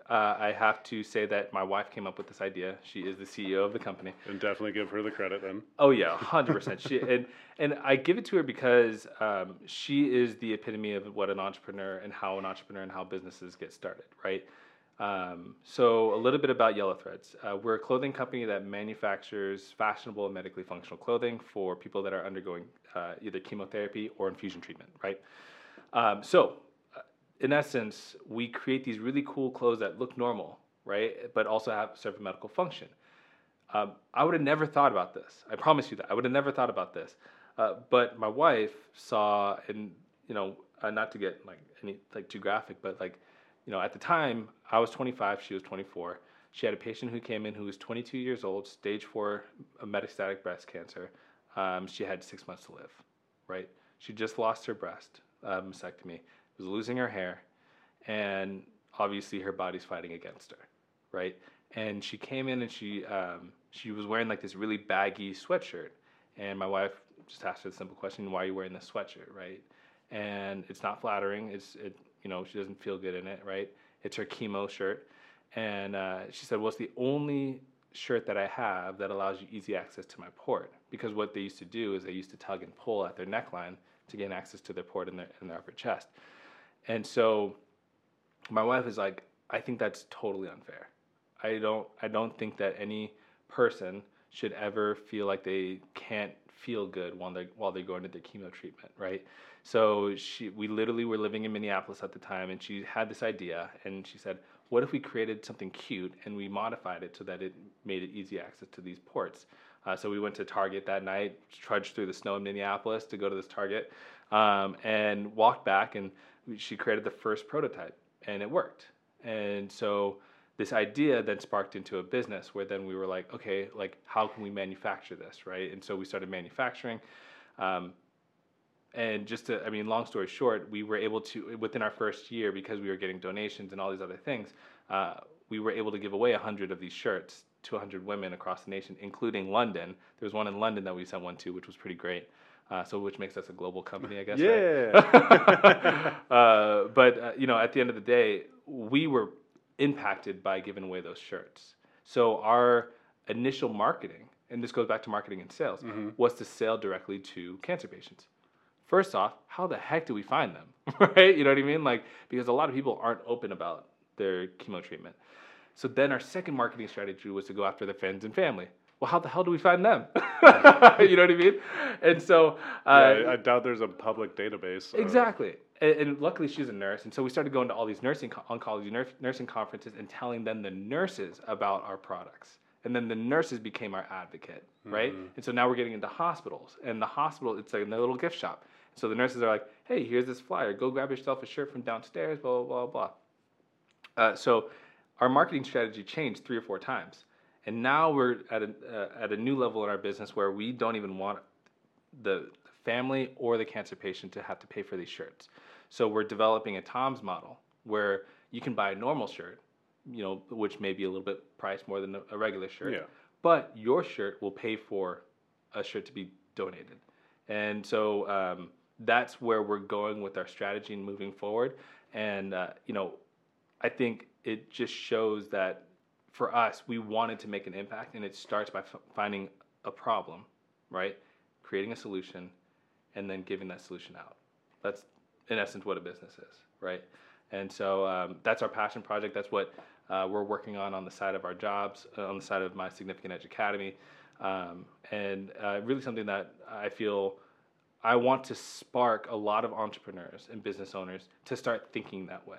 uh, I have to say that my wife came up with this idea. She is the CEO of the company.
and definitely give her the credit then.
Oh yeah, hundred percent. She and and I give it to her because um, she is the epitome of what an entrepreneur and how an entrepreneur and how businesses get started, right? Um, so a little bit about Yellow Threads. Uh, we're a clothing company that manufactures fashionable and medically functional clothing for people that are undergoing uh, either chemotherapy or infusion treatment, right? Um, so in essence, we create these really cool clothes that look normal, right? But also have serve a medical function. Um, I would have never thought about this. I promise you that. I would have never thought about this. Uh, but my wife saw, and you know, uh, not to get like any like too graphic, but like, you know, at the time I was 25, she was 24. She had a patient who came in who was 22 years old, stage four metastatic breast cancer. Um, she had six months to live, right? She just lost her breast uh, mastectomy, was losing her hair, and obviously her body's fighting against her, right? And she came in and she um, she was wearing like this really baggy sweatshirt, and my wife just asked her the simple question, "Why are you wearing this sweatshirt?" Right? And it's not flattering. It's it you know she doesn't feel good in it, right? It's her chemo shirt, and uh, she said, "Well, it's the only shirt that I have that allows you easy access to my port because what they used to do is they used to tug and pull at their neckline to gain access to their port in their in their upper chest. And so my wife is like, I think that's totally unfair. I don't I don't think that any person should ever feel like they can't feel good while they while they're going to their chemo treatment, right? So she we literally were living in Minneapolis at the time and she had this idea and she said, What if we created something cute and we modified it so that it made it easy access to these ports? Uh, so we went to Target that night, trudged through the snow in Minneapolis to go to this Target, um, and walked back. And she created the first prototype, and it worked. And so this idea then sparked into a business where then we were like, okay, like how can we manufacture this, right? And so we started manufacturing. Um, and just to, I mean, long story short, we were able to within our first year because we were getting donations and all these other things. Uh, we were able to give away 100 of these shirts to 100 women across the nation, including London. There was one in London that we sent one to, which was pretty great. Uh, so, which makes us a global company, I guess.
Yeah.
Right? uh, but uh, you know, at the end of the day, we were impacted by giving away those shirts. So our initial marketing, and this goes back to marketing and sales,
Mm-hmm.
was to sell directly to cancer patients. First off, how the heck do we find them? right? You know what I mean? Like because a lot of people aren't open about their chemo treatment. So then our second marketing strategy was to go after the friends and family. Well, how the hell do we find them? you know what I mean? And so, uh,
yeah, I doubt there's a public database. of-
exactly. And, and luckily, she's a nurse, and so we started going to all these nursing co- oncology nurse, nursing conferences and telling them the nurses about our products. And then the nurses became our advocate, right? And so now we're getting into hospitals, and the hospital it's like a little gift shop. So the nurses are like, "Hey, here's this flyer. Go grab yourself a shirt from downstairs." Blah blah blah blah. Uh, so our marketing strategy changed three or four times, and now we're at a uh, at a new level in our business where we don't even want the family or the cancer patient to have to pay for these shirts. So we're developing a Tom's model where you can buy a normal shirt, you know, which may be a little bit priced more than a- regular shirt,
Yeah.
but your shirt will pay for a shirt to be donated. And so um, that's where we're going with our strategy and moving forward. And, uh, you know, I think it just shows that for us, we wanted to make an impact, and it starts by f- finding a problem, right? Creating a solution, and then giving that solution out. That's in essence what a business is, right? And so um, that's our passion project. That's what uh, we're working on on the side of our jobs, uh, on the side of my Significant Edge Academy, um, and uh, really something that I feel I want to spark a lot of entrepreneurs and business owners to start thinking that way.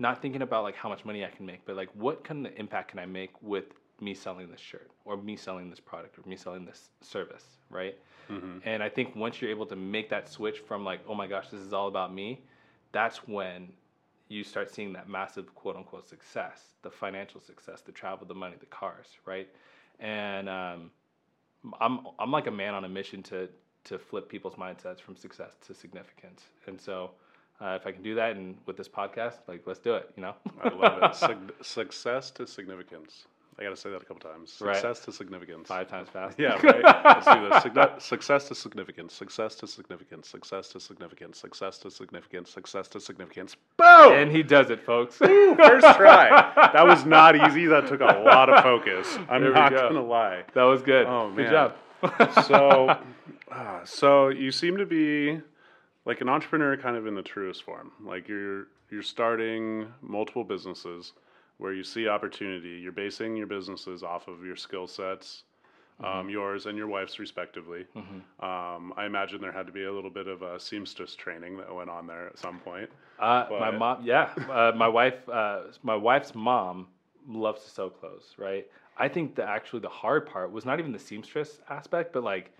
Not thinking about like how much money I can make, but like what kind of impact can I make with me selling this shirt or me selling this product or me selling this service, right? And I think once you're able to make that switch from like, oh my gosh, this is all about me, that's when you start seeing that massive quote unquote success, the financial success, the travel, the money, the cars, right? And um, I'm I'm like a man on a mission to to flip people's mindsets from success to significance. And so, uh, if I can do that, and with this podcast, like let's do it. You know.
I love it. Success to significance. I got to say that a couple times.
Right.
Success to significance.
Five times fast.
Yeah, right. Let's do this. Success to significance. Success to significance. Success to significance. Success to significance. Success to significance. Boom!
And he does it, folks.
First try. That was not easy. That took a lot of focus. I'm
There
not
go.
gonna lie.
that was good.
Oh,
Good job.
So, uh, so you seem to be like an entrepreneur, kind of in the truest form. Like you're you're starting multiple businesses where you see opportunity. You're basing your businesses off of your skill sets, um, yours and your wife's respectively. Um, I imagine there had to be a little bit of a seamstress training that went on there at some point.
Uh, my mom, yeah, uh, my wife, uh, my wife's mom loves to sew clothes, right? I think the actually the hard part was not even the seamstress aspect, but like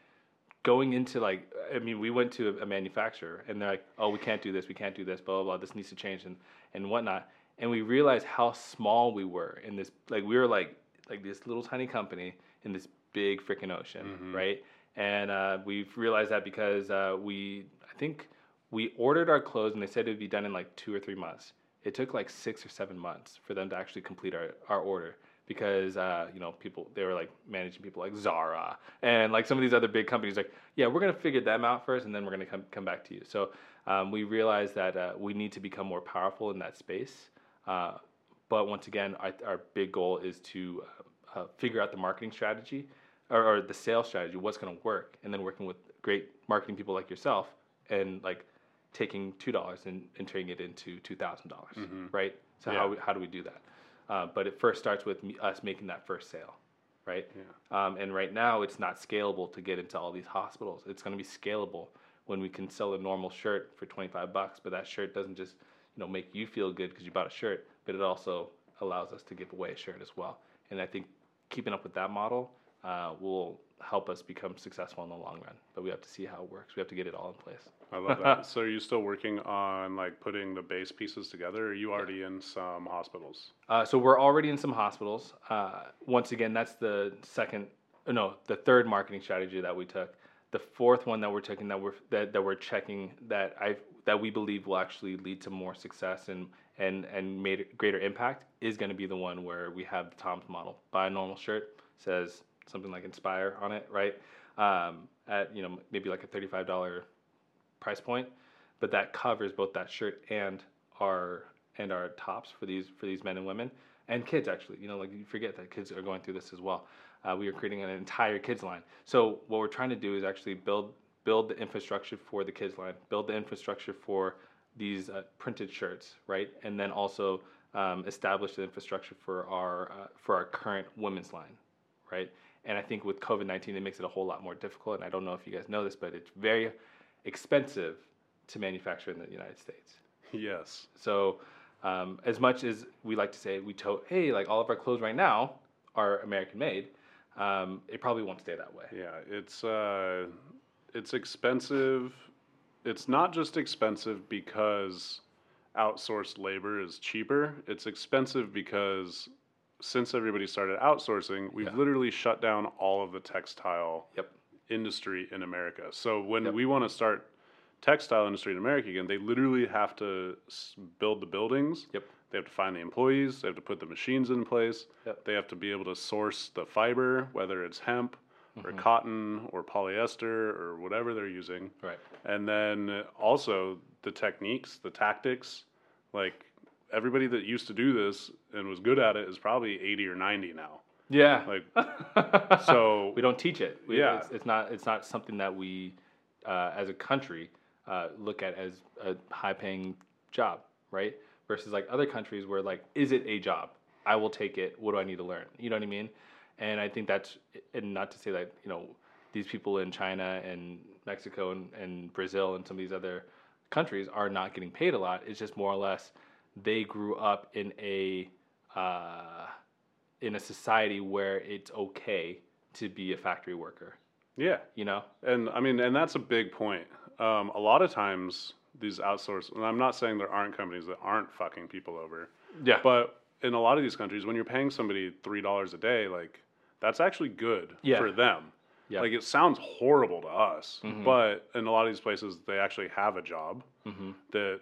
going into like, I mean, we went to a manufacturer and they're like, oh, we can't do this, we can't do this, blah blah blah. This needs to change and and whatnot. and we realized how small we were in this. Like we were like like this little tiny company in this big freaking ocean,
Mhm.
right? And uh, we've realized that because uh, we, I think we ordered our clothes and they said it would be done in like two or three months. It took like six or seven months for them to actually complete our, our order because uh, you know people they were like managing people like Zara and like some of these other big companies like yeah we're gonna figure them out first and then we're gonna come come back to you. So um, we realized that uh, we need to become more powerful in that space. Uh, but once again, our, our big goal is to uh, uh, figure out the marketing strategy or, or the sales strategy, what's going to work, and then working with great marketing people like yourself and like taking two dollars and, and turning it into two dollars, right? So
Yeah.
how how do we do that? Uh, but it first starts with us making that first sale, right? Um, and right now, it's not scalable to get into all these hospitals. It's going to be scalable when we can sell a normal shirt for twenty five bucks, but that shirt doesn't just you know make you feel good because you bought a shirt, but it also allows us to give away a shirt as well. And I think keeping up with that model uh, will help us become successful in the long run. But we have to see how it works. We have to get it all in place.
I love that. so are you still working on like putting the base pieces together? Or are you already in some hospitals?
Uh, so we're already in some hospitals. Uh, once again, that's the second, uh, no, the third marketing strategy that we took. The fourth one that we're taking that we're that, that we're checking that I that we believe will actually lead to more success and and and made greater impact is going to be the one where we have the Tom's model. Buy a normal shirt says something like Inspire on it, right? Um, at you know maybe like a thirty five dollar price point, but that covers both that shirt and our and our tops for these for these men and women and kids actually. You know, like you forget that kids are going through this as well. Uh, we are creating an entire kids line. So what we're trying to do is actually build build the infrastructure for the kids line, build the infrastructure for these uh, printed shirts, right, and then also um, establish the infrastructure for our uh, for our current women's line, right. And I think with COVID nineteen, it makes it a whole lot more difficult. And I don't know if you guys know this, but it's very expensive to manufacture in the United States.
Yes.
So, um, as much as we like to say we told, hey, like all of our clothes right now are American made, um, it probably won't stay that way.
Yeah, it's uh, it's expensive. It's not just expensive because outsourced labor is cheaper. It's expensive because since everybody started outsourcing, we've
Yeah.
literally shut down all of the textile
Yep.
industry in America. So when
Yep.
we want to start textile industry in America again, they literally have to build the buildings.
Yep.
They have to find the employees. They have to put the machines in place.
Yep.
They have to be able to source the fiber, whether it's hemp
Mm-hmm.
or cotton or polyester or whatever they're using.
Right.
And then also the techniques, the tactics. Like everybody that used to do this and was good at it is probably 80 or 90 now.
Yeah.
Like, so
we don't teach it. We,
Yeah.
It's, it's not. It's not something that we, uh, as a country, uh, look at as a high-paying job, right? Versus like other countries where like, is it a job? I will take it. What do I need to learn? You know what I mean? And I think that's, and not to say that you know, these people in China and Mexico and, and Brazil and some of these other countries are not getting paid a lot. It's just more or less they grew up in a uh, in a society where it's okay to be a factory worker.
yeah.
You know?
And I mean, and that's a big point. Um, a lot of times, these outsource, and I'm not saying there aren't companies that aren't fucking people over,
Yeah.
but in a lot of these countries, when you're paying somebody three dollars a day, like that's actually good
Yeah.
for them.
Yeah.
Like it sounds horrible to us,
Mhm.
but in a lot of these places, they actually have a job
hmm
that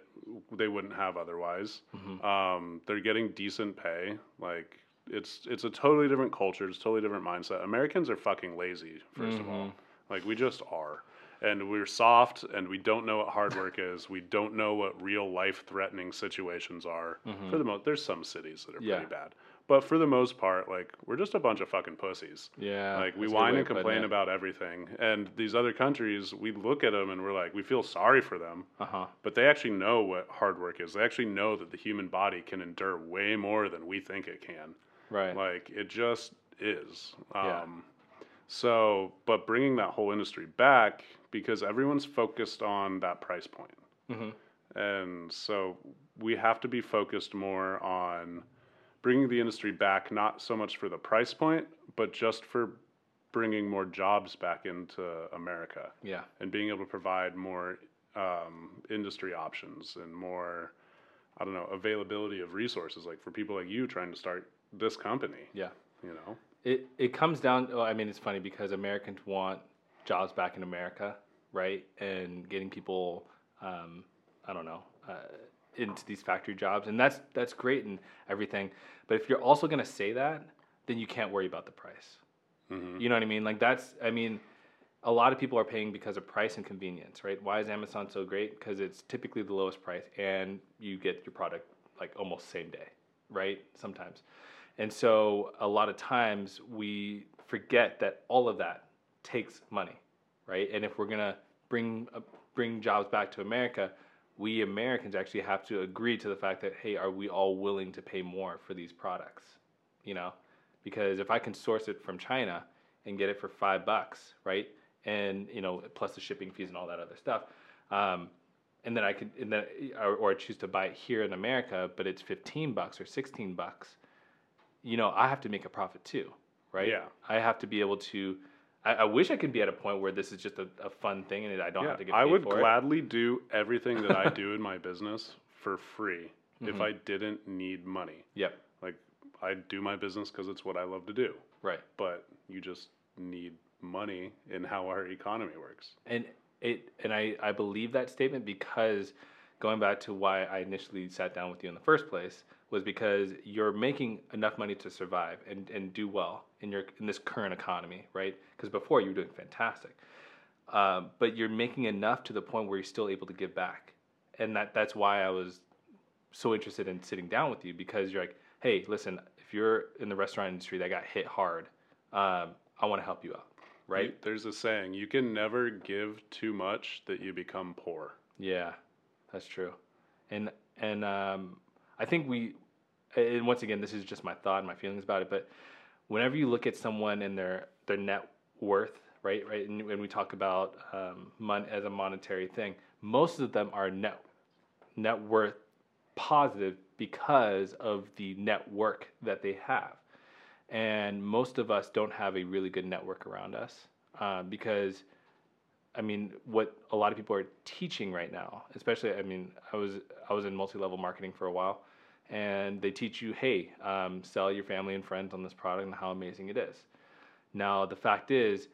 they wouldn't have otherwise.
Mhm.
Um, they're getting decent pay. Like it's it's a totally different culture. It's a totally different mindset. Americans are fucking lazy. 1st of all,
Mhm.
like we just are, and we're soft, and we don't know what hard work is. We don't know what real life threatening situations are. For the most, there's some cities that are
Mm-hmm. Yeah.
pretty bad, but for the most part, like we're just a bunch of fucking pussies.
Yeah.
Like we
that's a good
whine and complain about everything, and these other countries, we look at them and we're like, we feel sorry for them,
Uh-huh.
but they actually know what hard work is. They actually know that the human body can endure way more than we think it can.
Right.
Like it just is.
Yeah.
Um, so, but bringing that whole industry back because everyone's focused on that price point.
Mhm.
And so we have to be focused more on bringing the industry back, not so much for the price point, but just for bringing more jobs back into America
Yeah.
and being able to provide more um, industry options and more I don't know, availability of resources, like for people like you trying to start this company,
Yeah.
you know?
It it comes down. Well, I mean, it's funny because Americans want jobs back in America, right? And getting people, um, I don't know, uh, into these factory jobs, and that's that's great and everything. But if you're also going to say that, then you can't worry about the price.
Mhm.
You know what I mean? Like that's. I mean, a lot of people are paying because of price and convenience, right? Why is Amazon so great? Because it's typically the lowest price, and you get your product like almost same day, right? Sometimes. And so a lot of times we forget that all of that takes money, right? And if we're gonna bring uh, bring jobs back to America, we Americans actually have to agree to the fact that hey, are we all willing to pay more for these products? You know, because if I can source it from China and get it for five bucks, right? And you know, plus the shipping fees and all that other stuff. Um, and then I could, and then, or, or choose to buy it here in America, but it's 15 bucks or 16 bucks you know, I have to make a profit too, right?
Yeah.
I have to be able to. I, I wish I could be at a point where this is just a, a fun thing and I don't
Yeah,
have to get.
I
paid
would
it.
I would gladly do everything that I do in my business for free
Mm-hmm.
if I didn't need money.
Yep.
Like, I do my business because it's what I love to do,
Right.
but you just need money in how our economy works.
And it and I I believe that statement because going back to why I initially sat down with you in the first place was because you're making enough money to survive and, and do well in your in this current economy, right? Because before you were doing fantastic, um, but you're making enough to the point where you're still able to give back, and that that's why I was so interested in sitting down with you because you're like, hey, listen, if you're in the restaurant industry that got hit hard, um, I want to help you out, right?
You- there's a saying you can never give too much that you become poor.
Yeah, that's true. And and um, I think we, and once again, this is just my thought and my feelings about it. But whenever you look at someone and their their net worth, right, right, and when we talk about um, as a monetary thing, most of them are net net worth positive because of the network that they have. And most of us don't have a really good network around us uh, because I mean, what a lot of people are teaching right now, especially, I mean, I was I was in multi-level marketing for a while, and they teach you, hey, um, sell your family and friends on this product and how amazing it is. Now, the fact is,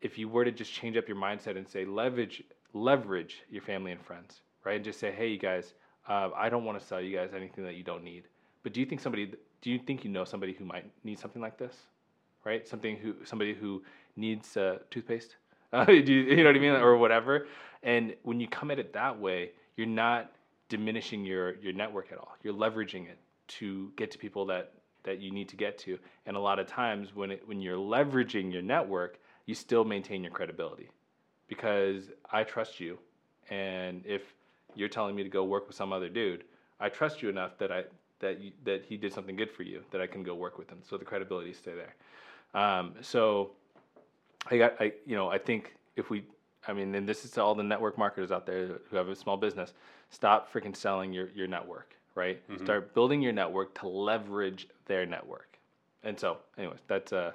if you were to just change up your mindset and say leverage leverage your family and friends, right, and just say, hey, you guys, uh, I don't want to sell you guys anything that you don't need, but do you think somebody, do you think you know somebody who might need something like this, right? Something who somebody who needs uh, toothpaste. Uh, you, you know what I mean, or whatever. And when you come at it that way, you're not diminishing your your network at all. You're leveraging it to get to people that that you need to get to. And a lot of times, when it when you're leveraging your network, you still maintain your credibility because I trust you, and if you're telling me to go work with some other dude, I trust you enough that I that you, that he did something good for you that I can go work with him. So the credibility stay there. Um, so I got, I, you know, I think if we, I mean, and this is to all the network marketers out there who have a small business, stop freaking selling your, your network, right? Start building your network to leverage their network. And so, anyways, that's, uh,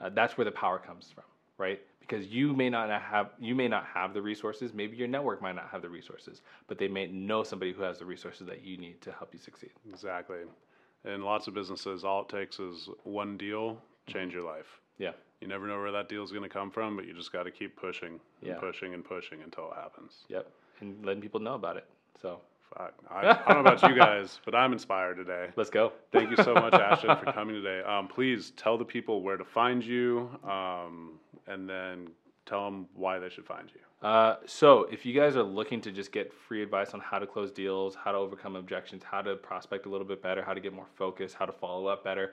uh, that's where the power comes from, right? Because you may not have, you may not have the resources. Maybe your network might not have the resources, but they may know somebody who has the resources that you need to help you succeed.
Exactly. In lots of businesses, all it takes is one deal, change your life.
Yeah.
You never know where that deal is going to come from, but you just got to keep pushing and
Yeah.
pushing and pushing until it happens.
Yep. And letting people know about it. So
Fuck. I, I don't know about you guys, but I'm inspired today.
let's go.
Thank you so much, Ashton, for coming today. Um, please tell the people where to find you, um, and then tell them why they should find you.
Uh, so if you guys are looking to just get free advice on how to close deals, how to overcome objections, how to prospect a little bit better, how to get more focus, how to follow up better,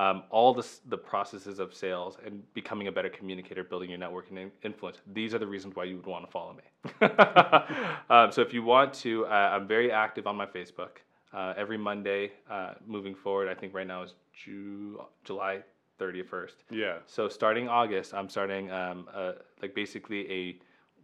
um, all the, the processes of sales and becoming a better communicator, building your network and in- influence, these are the reasons why you would want to follow me. um, so if you want to, uh, I'm very active on my Facebook. Uh, every Monday, uh, moving forward, I think right now is Ju- July 31st.
Yeah.
So starting August, I'm starting um, uh, like basically a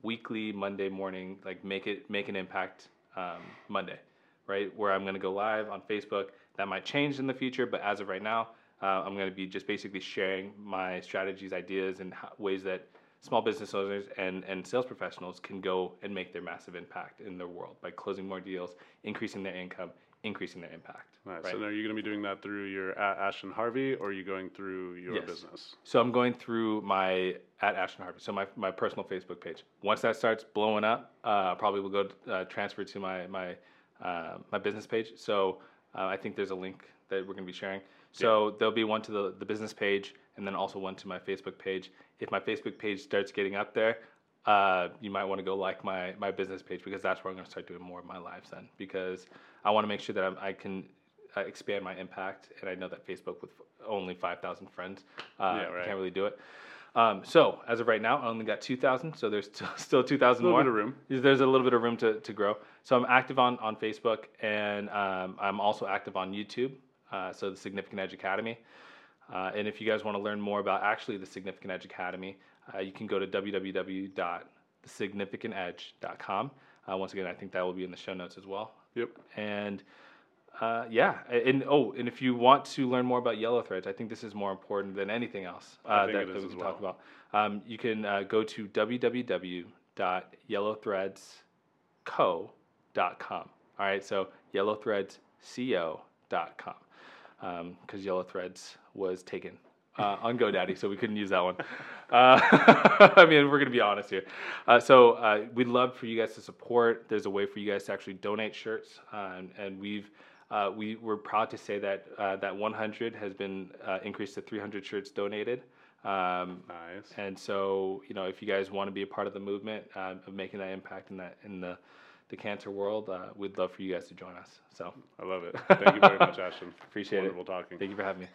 weekly Monday morning, like make it make an impact um, Monday, right? Where I'm going to go live on Facebook. That might change in the future, but as of right now, uh, I'm going to be just basically sharing my strategies, ideas, and how, ways that small business owners and, and sales professionals can go and make their massive impact in their world by closing more deals, increasing their income, increasing their impact.
Nice.
right?
And are you going to be doing that through your at Ashton Harvey, or are you going through your
Yes.
business?
So I'm going through my at Ashton Harvey, so my, my personal Facebook page. Once that starts blowing up, uh, probably will go uh, transfer to my my uh, my business page. So uh, I think there's a link that we're going to be sharing. So there'll be one to the, the business page, and then also one to my Facebook page. If my Facebook page starts getting up there, uh, you might want to go like my my business page because that's where I'm going to start doing more of my lives then. Because I want to make sure that I'm, I can uh, expand my impact, and I know that Facebook with only 5,000 friends, uh,
Yeah, right.
can't really do it. Um, so as of right now, I only got 2,000, so there's still, still 2,000
A little
more.
bit of room.
There's a little bit of room to, to grow. So I'm active on, on Facebook, and um, I'm also active on YouTube. Uh, so the Significant Edge Academy. Uh, and if you guys want to learn more about actually the Significant Edge Academy, uh, you can go to www.thesignificantedge.com. Uh, once again, I think that will be in the show notes as well.
Yep.
And uh, yeah, and oh, and if you want to learn more about Yellow Threads, I think this is more important than anything else uh,
I think
that,
it
that
is
we
as
can talk
well.
about. Um, you can uh, go to www.yellowthreadsco.com. All right, so yellowthreadsco.com because Yellow Threads was taken uh, on GoDaddy, so we couldn't use that one. Uh, I mean, we're going to be honest here. Uh, so uh, we'd love for you guys to support. There's a way for you guys to actually donate shirts, uh, and, and we've uh, we we're proud to say that uh, that 100 has been uh, increased to 300 shirts donated. Um,
Nice.
and so, you know, if you guys want to be a part of the movement of making that impact in that in the the cancer world, uh, we'd love for you guys to join us. So
I love it. Thank you very much, Ashton.
Appreciate it.
Wonderful talking.
thank you for having me.